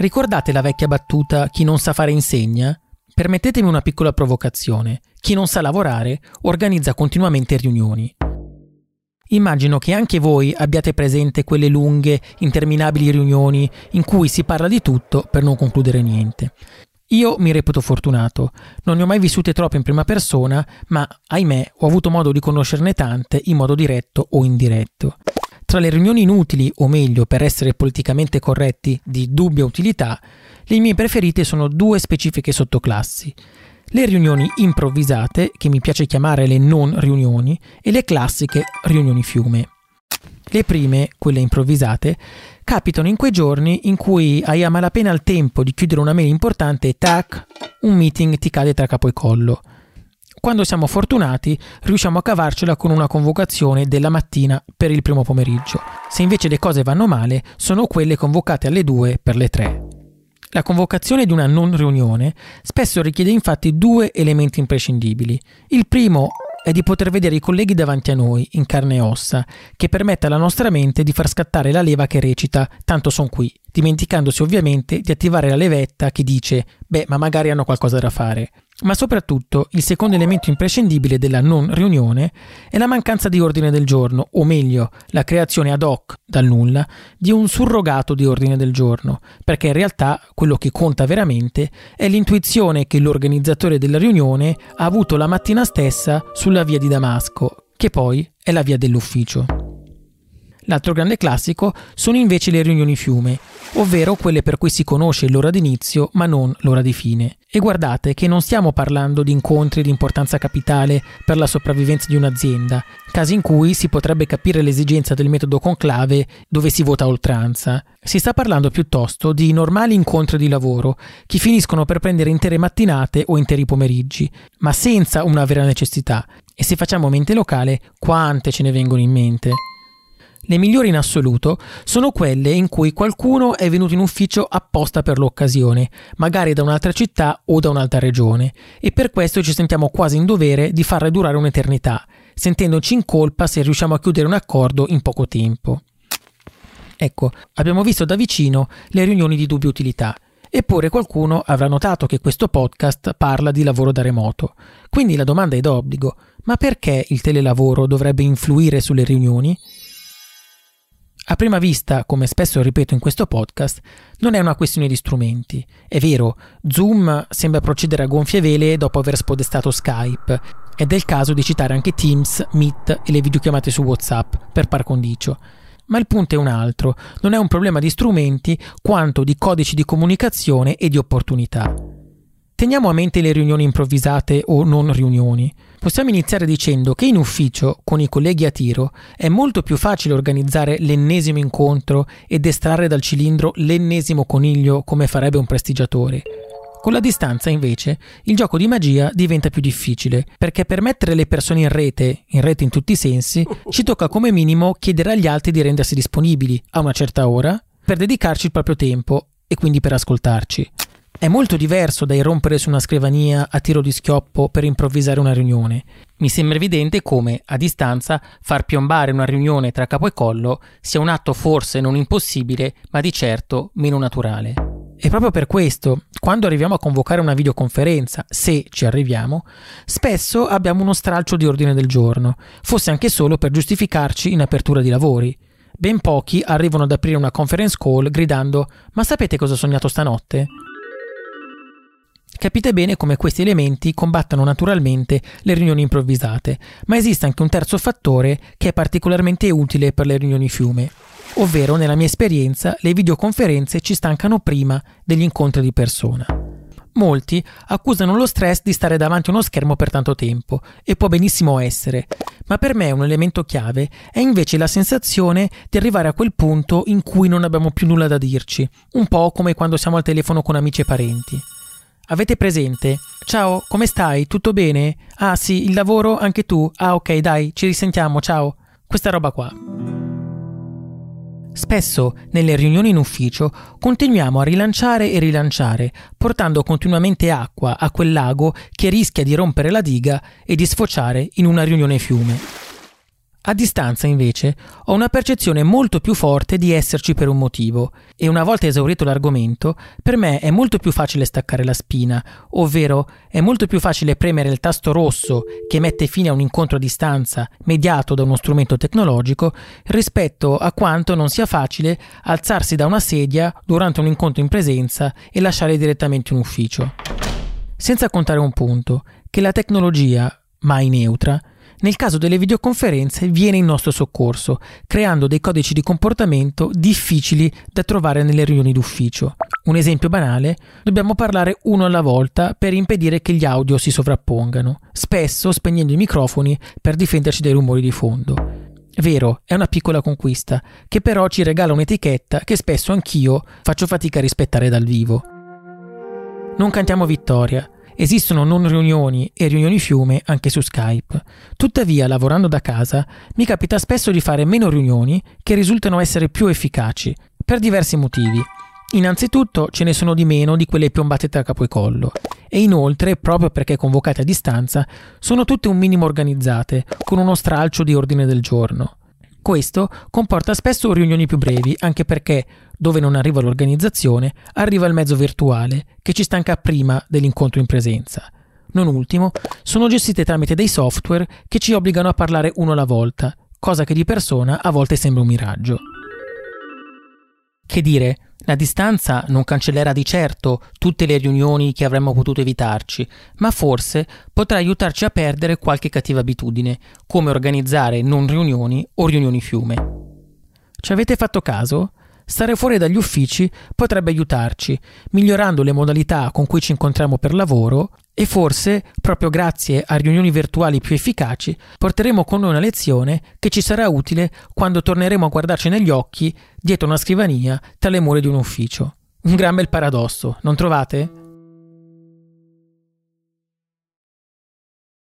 Ricordate la vecchia battuta chi non sa fare insegna? Permettetemi una piccola provocazione. Chi non sa lavorare organizza continuamente riunioni. Immagino che anche voi abbiate presente quelle lunghe, interminabili riunioni in cui si parla di tutto per non concludere niente. Io mi reputo fortunato, non ne ho mai vissute troppe in prima persona, ma ahimè ho avuto modo di conoscerne tante in modo diretto o indiretto. Tra le riunioni inutili, o meglio, per essere politicamente corretti, di dubbia utilità, le mie preferite sono due specifiche sottoclassi. Le riunioni improvvisate, che mi piace chiamare le non riunioni, e le classiche riunioni fiume. Le prime, quelle improvvisate, capitano in quei giorni in cui hai a malapena il tempo di chiudere una mail importante e tac, un meeting ti cade tra capo e collo. Quando siamo fortunati, riusciamo a cavarcela con una convocazione della mattina per il primo pomeriggio. Se invece le cose vanno male, sono quelle convocate alle 2 per le 3. La convocazione di una non riunione spesso richiede infatti due elementi imprescindibili. Il primo è di poter vedere i colleghi davanti a noi, in carne e ossa, che permette alla nostra mente di far scattare la leva che recita tanto son qui, dimenticandosi ovviamente di attivare la levetta che dice beh ma magari hanno qualcosa da fare. Ma soprattutto il secondo elemento imprescindibile della non riunione è la mancanza di ordine del giorno, o meglio, la creazione ad hoc, dal nulla, di un surrogato di ordine del giorno, perché in realtà quello che conta veramente è l'intuizione che l'organizzatore della riunione ha avuto la mattina stessa sulla via di Damasco, che poi è la via dell'ufficio. L'altro grande classico sono invece le riunioni fiume, ovvero quelle per cui si conosce l'ora d'inizio ma non l'ora di fine. E guardate che non stiamo parlando di incontri di importanza capitale per la sopravvivenza di un'azienda, casi in cui si potrebbe capire l'esigenza del metodo conclave dove si vota a oltranza. Si sta parlando piuttosto di normali incontri di lavoro che finiscono per prendere intere mattinate o interi pomeriggi, ma senza una vera necessità. E se facciamo mente locale, quante ce ne vengono in mente? Le migliori in assoluto sono quelle in cui qualcuno è venuto in ufficio apposta per l'occasione, magari da un'altra città o da un'altra regione, e per questo ci sentiamo quasi in dovere di farle durare un'eternità, sentendoci in colpa se riusciamo a chiudere un accordo in poco tempo. Ecco, abbiamo visto da vicino le riunioni di dubbia utilità. Eppure qualcuno avrà notato che questo podcast parla di lavoro da remoto. Quindi la domanda è d'obbligo: ma perché il telelavoro dovrebbe influire sulle riunioni? A prima vista, come spesso ripeto in questo podcast, non è una questione di strumenti. È vero, Zoom sembra procedere a gonfie vele dopo aver spodestato Skype, ed è il caso di citare anche Teams, Meet e le videochiamate su WhatsApp, per par condicio. Ma il punto è un altro, non è un problema di strumenti quanto di codici di comunicazione e di opportunità. Teniamo a mente le riunioni improvvisate o non riunioni. Possiamo iniziare dicendo che in ufficio, con i colleghi a tiro, è molto più facile organizzare l'ennesimo incontro ed estrarre dal cilindro l'ennesimo coniglio come farebbe un prestigiatore. Con la distanza, invece, il gioco di magia diventa più difficile, perché per mettere le persone in rete, in rete in tutti i sensi, ci tocca come minimo chiedere agli altri di rendersi disponibili a una certa ora per dedicarci il proprio tempo e quindi per ascoltarci. È molto diverso da irrompere su una scrivania a tiro di schioppo per improvvisare una riunione. Mi sembra evidente come, a distanza, far piombare una riunione tra capo e collo sia un atto forse non impossibile, ma di certo meno naturale. E proprio per questo, quando arriviamo a convocare una videoconferenza, se ci arriviamo, spesso abbiamo uno stralcio di ordine del giorno, fosse anche solo per giustificarci in apertura di lavori. Ben pochi arrivano ad aprire una conference call gridando Ma sapete cosa ho sognato stanotte? Capite bene come questi elementi combattano naturalmente le riunioni improvvisate, ma esiste anche un terzo fattore che è particolarmente utile per le riunioni fiume, ovvero nella mia esperienza le videoconferenze ci stancano prima degli incontri di persona. Molti accusano lo stress di stare davanti a uno schermo per tanto tempo, e può benissimo essere, ma per me un elemento chiave è invece la sensazione di arrivare a quel punto in cui non abbiamo più nulla da dirci, un po' come quando siamo al telefono con amici e parenti. Avete presente? Ciao, come stai? Tutto bene? Ah sì, il lavoro anche tu? Ah ok, dai, ci risentiamo, ciao. Questa roba qua. Spesso nelle riunioni in ufficio continuiamo a rilanciare e rilanciare, portando continuamente acqua a quel lago che rischia di rompere la diga e di sfociare in una riunione fiume. A distanza, invece, ho una percezione molto più forte di esserci per un motivo, e una volta esaurito l'argomento, per me è molto più facile staccare la spina, ovvero è molto più facile premere il tasto rosso che mette fine a un incontro a distanza mediato da uno strumento tecnologico, rispetto a quanto non sia facile alzarsi da una sedia durante un incontro in presenza e lasciare direttamente un ufficio. Senza contare un punto, che la tecnologia, mai neutra, nel caso delle videoconferenze viene in nostro soccorso, creando dei codici di comportamento difficili da trovare nelle riunioni d'ufficio. Un esempio banale, dobbiamo parlare uno alla volta per impedire che gli audio si sovrappongano, spesso spegnendo i microfoni per difenderci dai rumori di fondo. Vero, è una piccola conquista, che però ci regala un'etichetta che spesso anch'io faccio fatica a rispettare dal vivo. Non cantiamo vittoria, Esistono non riunioni e riunioni fiume anche su Skype. Tuttavia, lavorando da casa, mi capita spesso di fare meno riunioni che risultano essere più efficaci, per diversi motivi. Innanzitutto ce ne sono di meno di quelle piombate tra capo e collo e inoltre, proprio perché convocate a distanza, sono tutte un minimo organizzate, con uno stralcio di ordine del giorno. Questo comporta spesso riunioni più brevi, anche perché, dove non arriva l'organizzazione, arriva il mezzo virtuale, che ci stanca prima dell'incontro in presenza. Non ultimo, sono gestite tramite dei software che ci obbligano a parlare uno alla volta, cosa che di persona a volte sembra un miraggio. Che dire, la distanza non cancellerà di certo tutte le riunioni che avremmo potuto evitarci, ma forse potrà aiutarci a perdere qualche cattiva abitudine, come organizzare non riunioni o riunioni fiume. Ci avete fatto caso? Stare fuori dagli uffici potrebbe aiutarci, migliorando le modalità con cui ci incontriamo per lavoro e forse, proprio grazie a riunioni virtuali più efficaci, porteremo con noi una lezione che ci sarà utile quando torneremo a guardarci negli occhi dietro una scrivania tra le mura di un ufficio. Un gran bel paradosso, non trovate?